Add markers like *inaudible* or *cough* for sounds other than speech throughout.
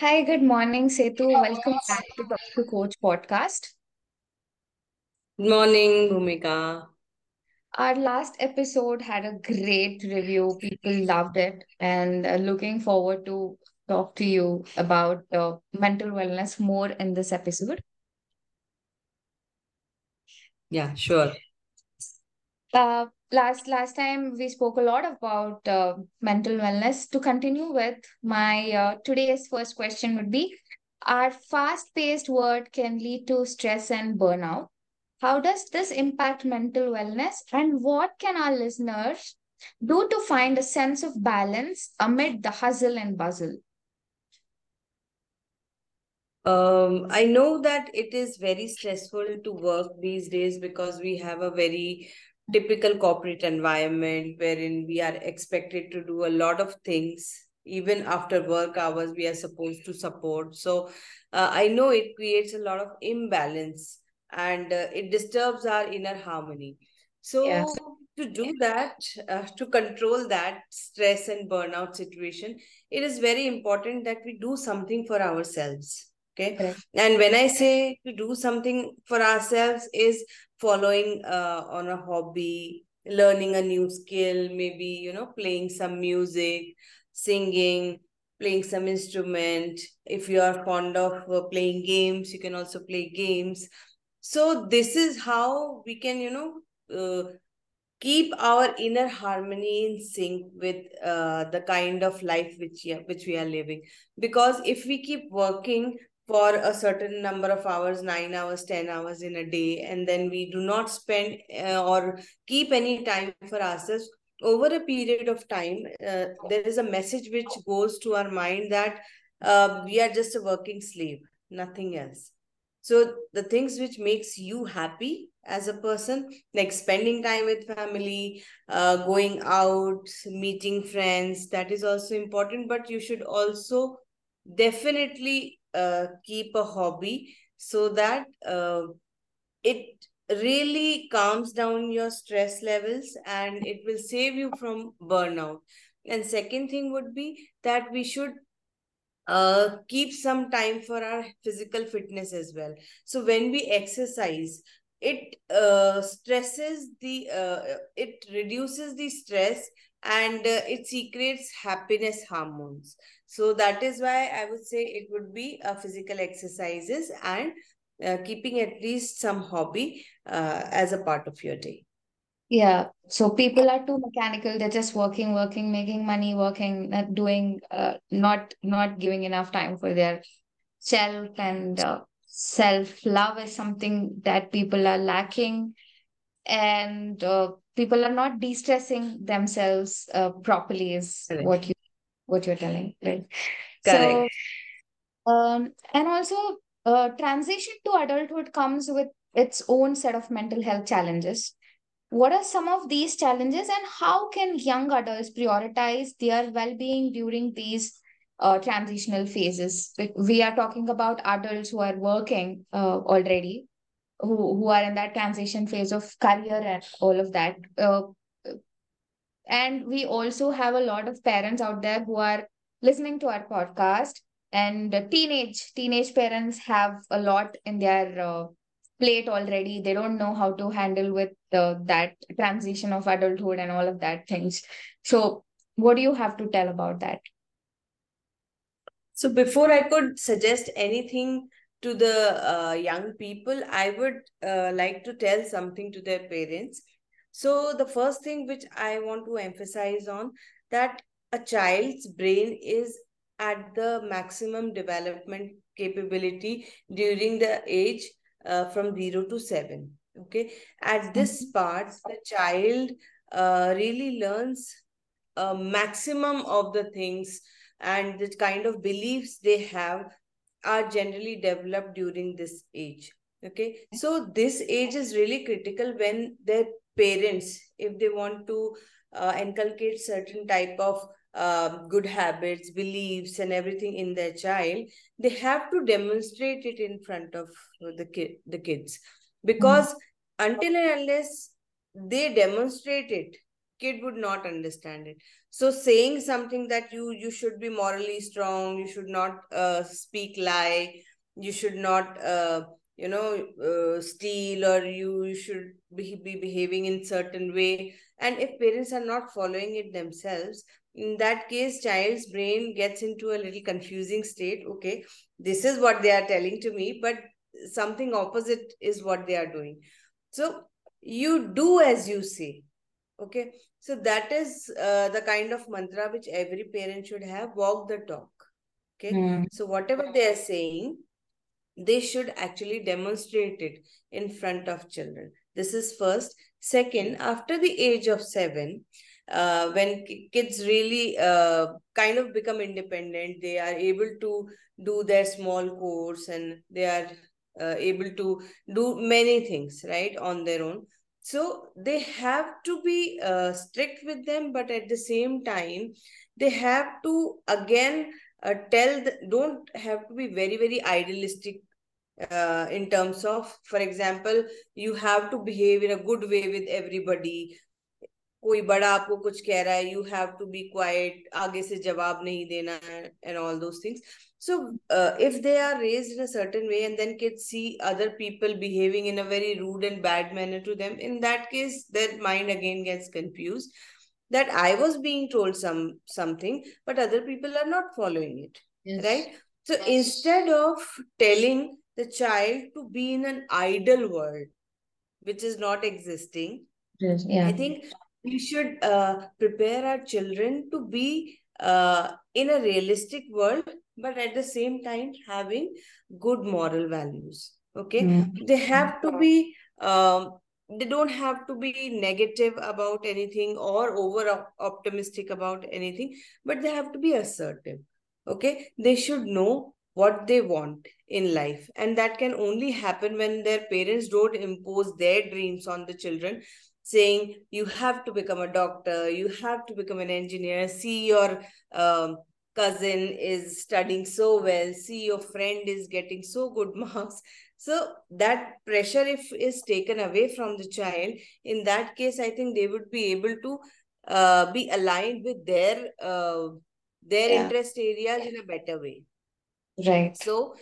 Hi, good morning, Setu. Welcome back to Talk to Coach podcast. Good morning, Bhumika. Our last episode had a great review. People loved it, and uh, looking forward to talk to you about uh, mental wellness more in this episode. Yeah, sure. Uh, last last time we spoke a lot about uh, mental wellness. To continue with, my uh, today's first question would be: Our fast-paced world can lead to stress and burnout. How does this impact mental wellness, and what can our listeners do to find a sense of balance amid the hustle and bustle? Um, I know that it is very stressful to work these days because we have a very typical corporate environment wherein we are expected to do a lot of things. Even after work hours, we are supposed to support. So uh, I know it creates a lot of imbalance and uh, it disturbs our inner harmony. So to do that, uh, to control that stress and burnout situation, it is very important that we do something for ourselves okay and when i say to do something for ourselves is following uh, on a hobby learning a new skill maybe you know playing some music singing playing some instrument. If you are fond of uh, playing games you can also play games. So this is how we can you know uh, keep our inner harmony in sync with uh, the kind of life which are, which we are living. Because if we keep working for a certain number of hours 9 hours 10 hours in a day and then we do not spend uh, or keep any time for ourselves. Over a period of time uh, there is a message which goes to our mind that uh, we are just a working slave nothing else. So the things which makes you happy as a person like spending time with family uh, going out meeting friends that is also important but you should also definitely uh, keep a hobby so that uh, it really calms down your stress levels and it will save you from burnout and second thing would be that we should uh, keep some time for our physical fitness as well. So when we exercise, it uh, stresses the uh, it reduces the stress and uh, it secretes happiness hormones. So that is why I would say it would be a physical exercises and uh, keeping at least some hobby uh, as a part of your day. Yeah, so people are too mechanical. They're just working, working, making money, working, not doing, uh, not not giving enough time for their self and uh, self-love is something that people are lacking, and uh, people are not de-stressing themselves uh, properly, is Correct. what you what you're telling, right? Correct. So, um, and also, uh, transition to adulthood comes with its own set of mental health challenges what are some of these challenges, and how can young adults prioritize their well being during these uh, transitional phases? We are talking about adults who are working uh, already, who, who are in that transition phase of career and all of that. Uh, and we also have a lot of parents out there who are listening to our podcast and teenage teenage parents have a lot in their uh, plate already they don't know how to handle with uh, that transition of adulthood and all of that things so what do you have to tell about that So before I could suggest anything to the uh, young people, I would uh, like to tell something to their parents. So the first thing which I want to emphasize on that a child's brain is at the maximum development capability during the age uh, from 0 to 7 okay at this Mhm. part the child uh, really learns a maximum of the things and the kind of beliefs they have are generally developed during this age okay? So this age is really critical when their parents if they want to uh, inculcate certain type of uh, good habits beliefs and everything in their child they have to demonstrate it in front of the kid the kids. Mhm. because until and unless they demonstrate it kid would not understand it. So saying something that you you should be morally strong you should not uh, speak lie you should not uh, you know uh, steal or you should be, be behaving in certain way. And if parents are not following it themselves in that case child's brain gets into a little confusing state. Okay this is what they are telling to me but something opposite is what they are doing. So you do as you say okay so that is uh, the kind of mantra which every parent should have walk the talk. Okay mm. so whatever they are saying they should actually demonstrate it in front of children. This is first. Second after the age of 7 uh, when kids really uh, kind of become independent they are able to do their small course and they are uh, able to do many things right on their own so they have to be uh, strict with them but at the same time they have to again uh, tell the, don't have to be very very idealistic uh, in terms of for example you have to behave in a good way with everybody कोई बड़ा आपको कुछ कह रहा है you have to be quite आगे से जवाब नहीं देना है and all those things so uh, if they are raised in a certain way and then kids see other people behaving in a very rude and bad manner to them in that case their mind again gets confused that i was being told some something but other people are not following it yes. right so yes. instead of telling the child to be in an ideal world which is not existing yes, yeah. i think we should uh, prepare our children to be uh, in a realistic world but at the same time having good moral values okay mm-hmm. they have to be um, they don't have to be negative about anything or over optimistic about anything but they have to be assertive okay they should know what they want in life and that can only happen when their parents don't impose their dreams on the children saying you have to become a doctor, you have to become an engineer, see your um, cousin is studying so well, see your friend is getting so good *laughs* marks. So that pressure, if is taken away from the child, in that case, I think they would be able to uh, be aligned with their uh, their yeah. interest areas in a better way. Right. So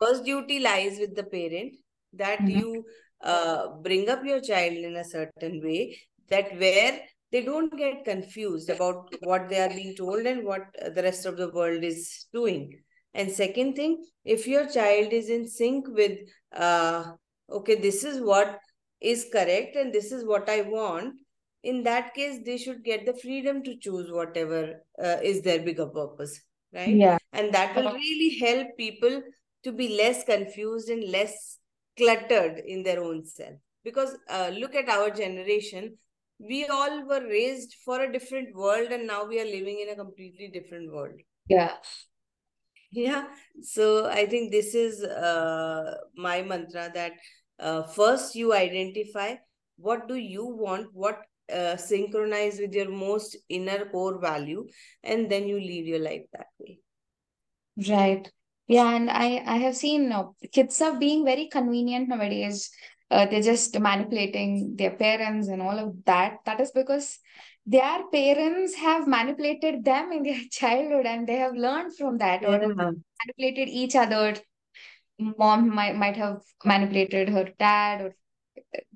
first duty lies with the parent that mm-hmm. you uh, bring up your child in a certain way that where they don't get confused about what they are being told and what the rest of the world is doing. And second thing if your child is in sync with uh okay this is what is correct and this is what i want in that case they should get the freedom to choose whatever uh, is their bigger purpose right? Yeah. And that will really help people to be less confused and less cluttered in their own self. Because uh, look at our generation. We all were raised for a different world and now we are living in a completely different world. Yeah. Yeah. So i think this is uh, my mantra that uh, first you identify what do you want what uh, synchronize with your most inner core value and then you lead your life that way. Right yeah, and I I have seen uh, kids are being very convenient nowadays. Uh, they're just manipulating their parents and all of that. That is because their parents have manipulated them in their *laughs* childhood and they have learned from that or manipulated each other. Mom might might have manipulated her dad or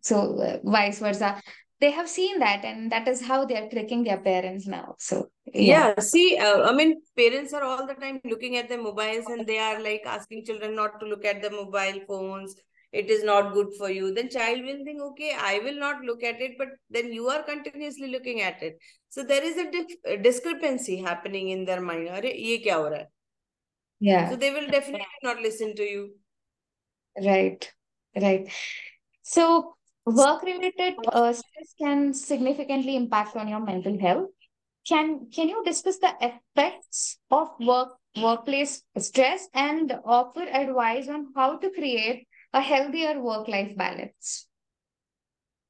so uh, vice versa they have seen that and that is how they are tricking their parents now. So yeah, yeah see uh, i mean parents are all the time looking at their mobiles and they are like asking children not to look at the mobile phones. It is not good for you. Then child will think okay i will not look at it but then you are continuously looking at it. So there is a, dif- a discrepancy happening in their mind. Ye kya ho raha yeah. So they will definitely not listen to you. Right right. So Work related uh, stress can significantly impact on your mental health. Can can you discuss the effects of work workplace stress and offer advice on how to create a healthier work life balance?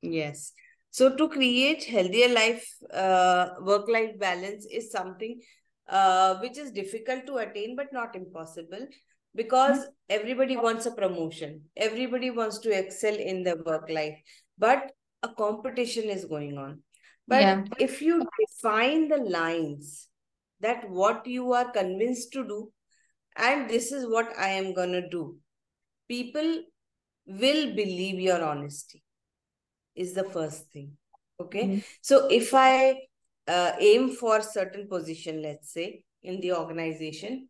Yes. So to create healthier life uh, work life balance is something uh, which is difficult to attain but not impossible because everybody wants a promotion. Everybody wants to excel in their work life. But a competition is going on. But yeah. if you define the lines that what you are convinced to do and this is what i am going to do people will believe your honesty is the first thing. Okay? Mm-hmm. so if i uh, aim for certain position let's say in the organization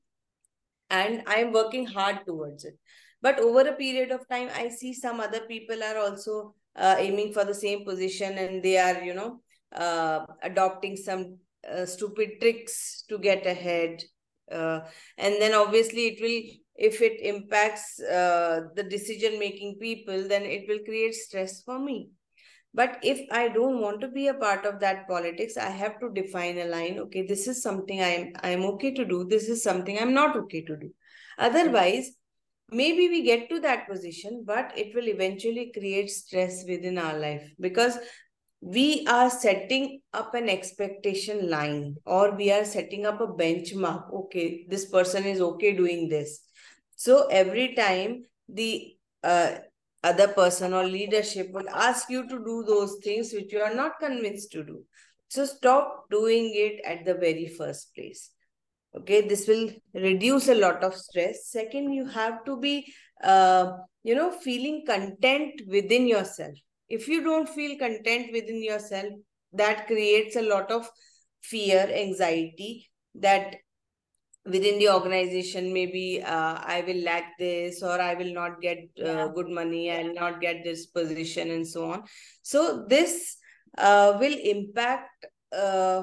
and i am working hard towards it. But over a period of time i see some other people are also uh, aiming for the same position and they are you know uh, adopting some uh, stupid tricks to get ahead. Uh, and then obviously it will if it impacts uh, the decision making people then it will create stress for me but if i don't want to be a part of that politics i have to define a line okay this is something i am i am okay to do this is something i'm not okay to do. Otherwise maybe we get to that position but it will eventually create stress within our life because we are setting up an expectation line or we are setting up a benchmark okay this person is okay doing this. So every time the uh, other person or leadership will ask you to do those things which you are not convinced to do. So stop doing it at the very first place. Okay this will reduce a lot of stress. Second you have to be uh, you know feeling content within yourself. If you don't feel content within yourself that creates a lot of fear anxiety that within the organization maybe uh, i will lack this or i will not get uh, yeah. good money i'll not get this position and so on. So this uh, will impact uh,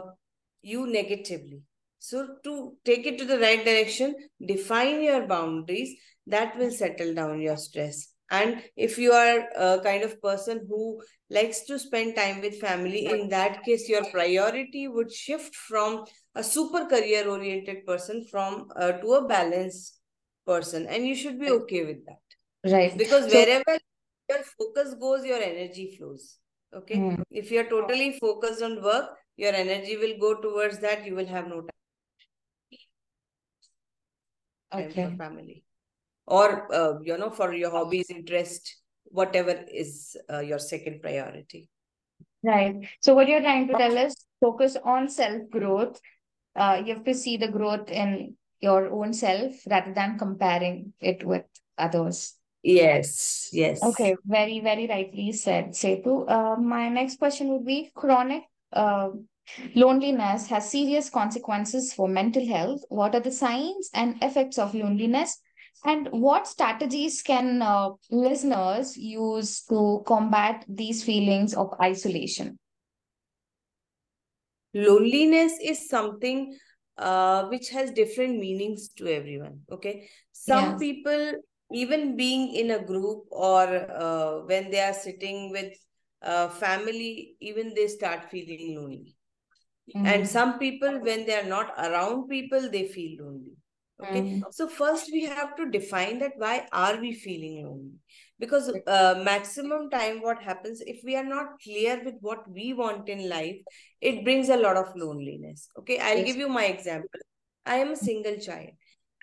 you negatively. So to take it to the right direction define your boundaries that will settle down your stress and if you are a kind of person who likes to spend time with family in that case your priority would shift from a super career oriented person from uh, to a balanced person. And you should be okay with that. Right. Because so, wherever your focus goes your energy flows. Okay? Mm. if you're totally focused on work your energy will go towards that. You will have no time okay. for family or uh, you know for your hobbies interest whatever is uh, your second priority. Right. So what you're trying to tell us focus on self growth uh, you have to see the growth in your own self rather than comparing it with others. Yes yes. Okay very very rightly said setu. Uh, my next question would be chronic uh, loneliness has serious consequences for mental health. What are the signs and effects of loneliness and what strategies can uh, listeners use to combat these feelings of isolation? Loneliness is something uh, which has different meanings to everyone. Okay. Some yes. people, even being in a group or uh, when they are sitting with uh, family, even they start feeling lonely. Mm. And some people, when they are not around people, they feel lonely okay? Mm. so first we have to define that why are we feeling lonely? Because uh, maximum time what happens if we are not clear with what we want in life it brings a lot of loneliness. Okay? I'll yes. give you my example. I am a single child.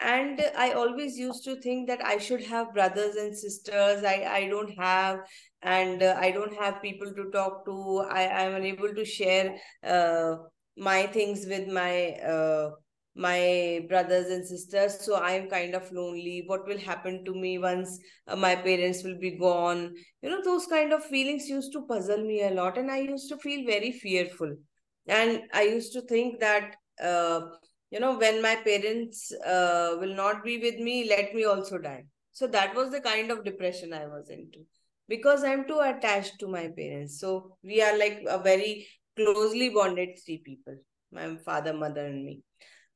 And i always used to think that i should have brothers and sisters. I i don't have and uh, i don't have people to talk to. I i'm unable to share uh, my things with my uh, my brothers and sisters. So i am kind of lonely. What will happen to me once uh, my parents will be gone? You know those kind of feelings used to puzzle me a lot and i used to feel very fearful. And i used to think that uh, you know when my parents uh, will not be with me let me also die. So that was the kind of depression i was into because i'm too attached to my parents. So we are like a very closely bonded three people my father mother and me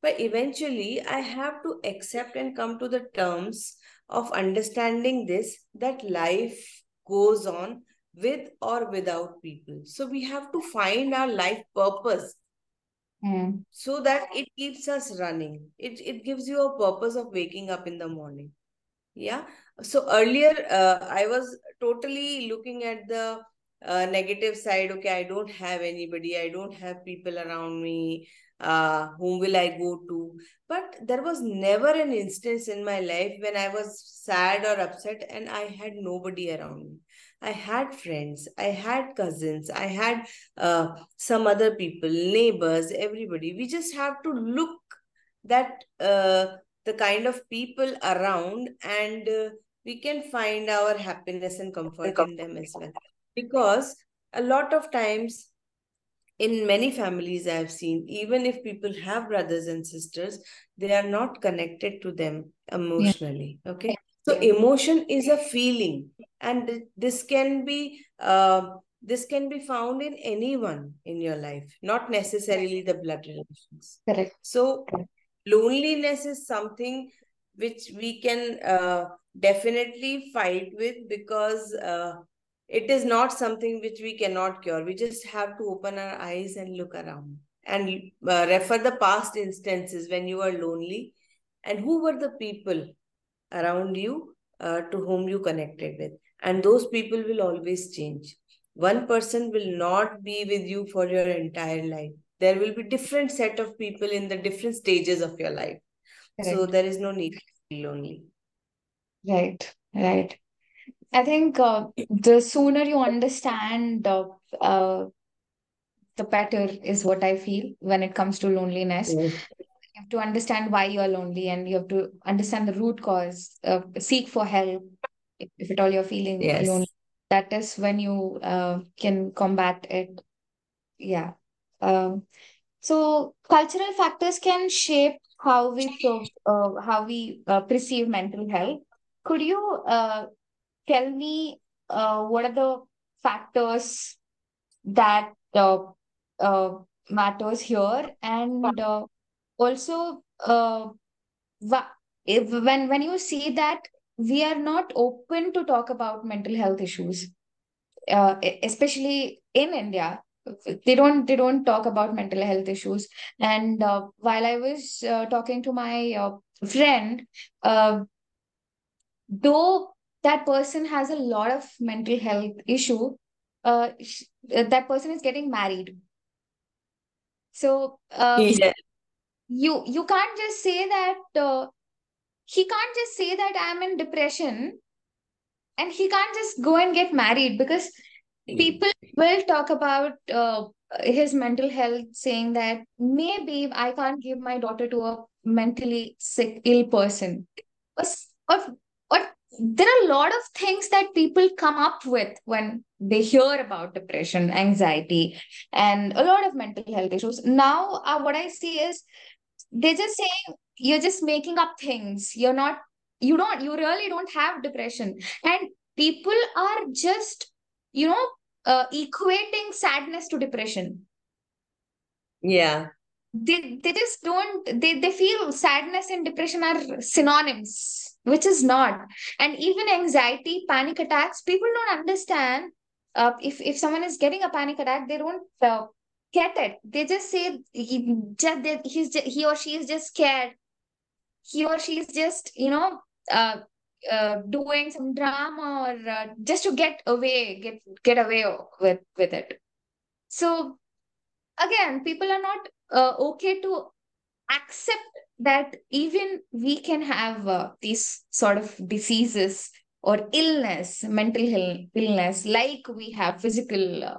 but eventually, I have to accept and come to the terms of understanding this that life goes on with or without people. So we have to find our life purpose mm. so that it keeps us running. It, it gives you a purpose of waking up in the morning. Yeah. So earlier, uh, I was totally looking at the uh, negative side. Okay, I don't have anybody, I don't have people around me uh, whom will I go to? But there was never an instance in my life when I was sad or upset and I had nobody around me. I had friends, I had cousins, I had uh, some other people, neighbors, everybody. We just have to look that uh, the kind of people around and uh, we can find our happiness and comfort in them as well. Because a lot of times in many families I've seen, even if people have brothers and sisters, they are not connected to them emotionally. Yeah. Okay. So emotion is a feeling, and this can be uh, this can be found in anyone in your life, not necessarily the blood relations. Correct. So loneliness is something which we can uh, definitely fight with because uh, it is not something which we cannot cure. We just have to open our eyes and look around and uh, refer the past instances when you were lonely and who were the people around you uh, to whom you connected with. And those people will always change. One person will not be with you for your entire life. There will be different set of people in the different stages of your life. Correct. So there is no need to be lonely. Right, right. I think uh, the sooner you understand, uh, uh, the better is what I feel when it comes to loneliness. You have to understand why you are lonely and you have to understand the root cause, uh, seek for help if, if at all you're feeling yes. lonely. That is when you uh, can combat it. Yeah. Um, so cultural factors can shape how we uh, how we uh, perceive mental health. Could you uh, tell me uh, what are the factors that uh, uh, matters here? And uh, also uh, if, when when you see that we are not open to talk about mental health issues uh, especially in india they don't they don't talk about mental health issues. And uh, while i was uh, talking to my uh, friend uh, though that person has a lot of mental health issue uh, that person is getting married. So uh, yeah. you you can't just say that uh, he can't just say that i'm in depression and he can't just go and get married because people will talk about uh, his mental health saying that maybe i can't give my daughter to a mentally sick ill person. Or, or, or there are a lot of things that people come up with when they hear about depression anxiety and a lot of mental health issues. Now uh, what i see is they're just saying you're just making up things. You're not you don't you really don't have depression. And people are just you know uh, equating sadness to depression. Yeah. They they just don't they they feel sadness and depression are synonyms which is not. And even anxiety panic attacks people don't understand uh, if if someone is getting a panic attack they don't uh, get it. They just say he just he's he or she is just scared. He or she is just you know uh, uh, doing some drama or uh, just to get away get get away with with it. So again people are not uh, okay to accept that even we can have uh, these sort of diseases or illness, mental illness, like we have physical uh,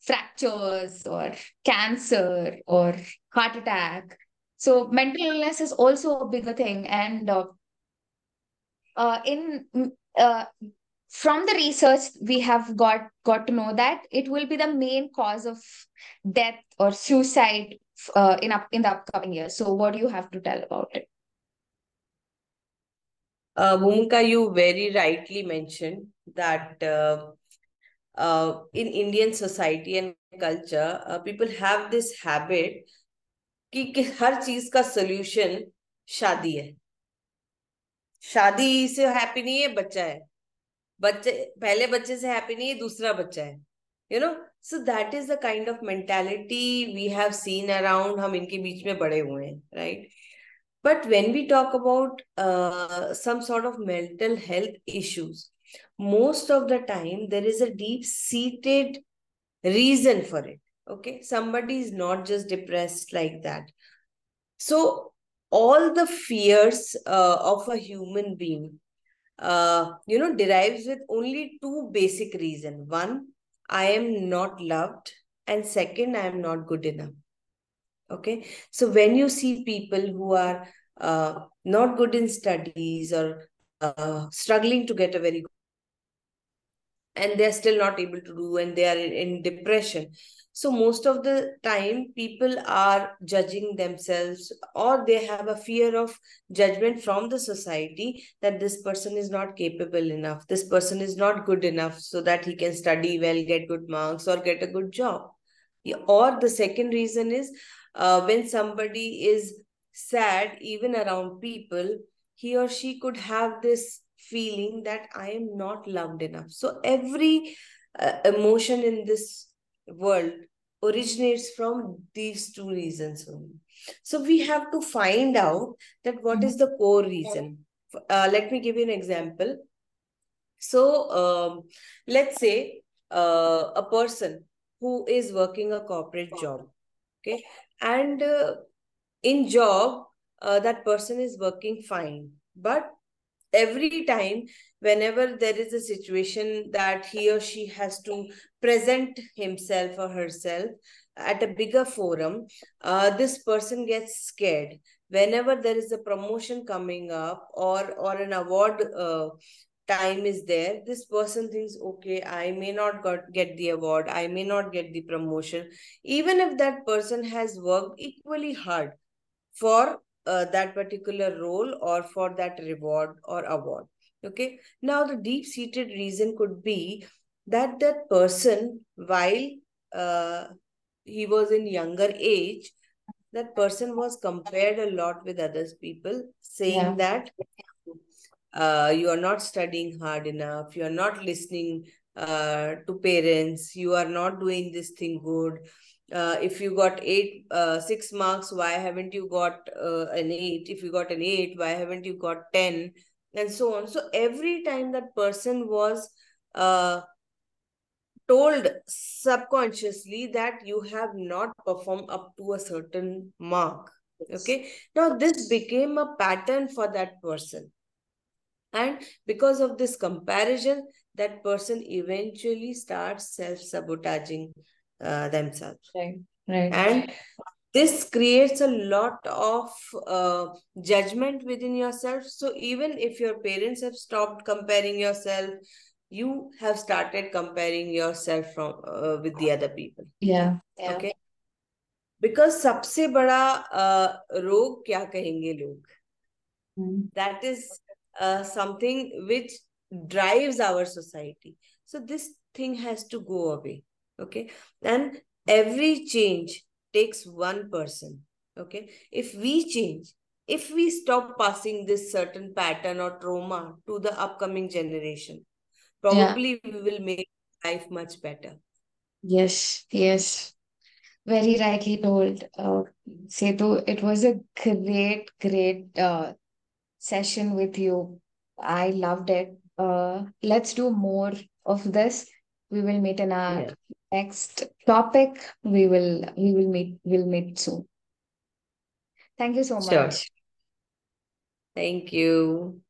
fractures or cancer or heart attack. So mental illness is also a bigger thing. And uh, uh, in uh, from the research, we have got got to know that it will be the main cause of death or suicide uh, in up in the upcoming years. So, what do you have to tell about it? Uh, Bhumika, you very rightly mentioned that uh, uh, in Indian society and culture, uh, people have this habit कि, कि हर चीज़ का solution शादी है शादी से happy नहीं है बच्चा है बच्चे पहले बच्चे से हैप्पी नहीं है दूसरा बच्चा है you know so that is the kind of mentality we have seen around हम इनके बीच में बड़े हुए हैं right but when we talk about some sort of mental health issues most of the time there is a deep seated reason for it okay somebody is not just depressed like that so all the fears uh, of a human being uh, you know, derives with only two basic reasons. One, I am not loved, and second, I am not good enough. Okay, so when you see people who are uh, not good in studies or uh, struggling to get a very good and they're still not able to do and they are in, in depression. So most of the time people are judging themselves or they have a fear of judgment from the society that this person is not capable enough this person is not good enough so that he can study well get good marks or get a good job. Or the second reason is uh, when somebody is sad even around people he or she could have this feeling that I am not loved enough. So every uh, emotion in this world originates from these two reasons only. So we have to find out that what is the core reason. Uh, let me give you an example. So um, let's say uh, a person who is working a corporate job, okay, and uh, in job uh, that person is working fine, but every time whenever there is a situation that he or she has to present himself or herself at a bigger forum uh, this person gets scared. Whenever there is a promotion coming up or or an award uh, time is there this person thinks okay i may not got, get the award. I may not get the promotion. Even if that person has worked equally hard for uh, that particular role or for that reward or award okay now the deep seated reason could be that that person while uh, he was in younger age that person was compared a lot with others people saying yeah. that uh, you are not studying hard enough you are not listening uh, to parents you are not doing this thing good uh, if you got eight uh, six marks why haven't you got uh, an eight? If you got an eight why haven't you got 10 and so on. So every time that person was uh, told subconsciously that you have not performed up to a certain mark okay? Now this became a pattern for that person. And because of this comparison that person eventually starts self-sabotaging uh, themselves. Right. Right. And this creates a lot of uh, judgment within yourself. So even if your parents have stopped comparing yourself, you have started comparing yourself from uh, with the other people. Yeah. yeah. Okay. Because सबसे बड़ा uh, रोग क्या कहेंगे लोग? Mm. That is uh, something which drives our society. So this thing has to go away okay? And every change takes one person. Okay? If we change if we stop passing this certain pattern or trauma to the upcoming generation probably yeah. we will make life much better. Yes yes. Very rightly told. Uh, setu it was a great great uh, session with you. I loved it. Uh, let's do more of this. We will meet in our yeah next topic we will we will meet we will meet soon. Thank you so sure. much. Thank you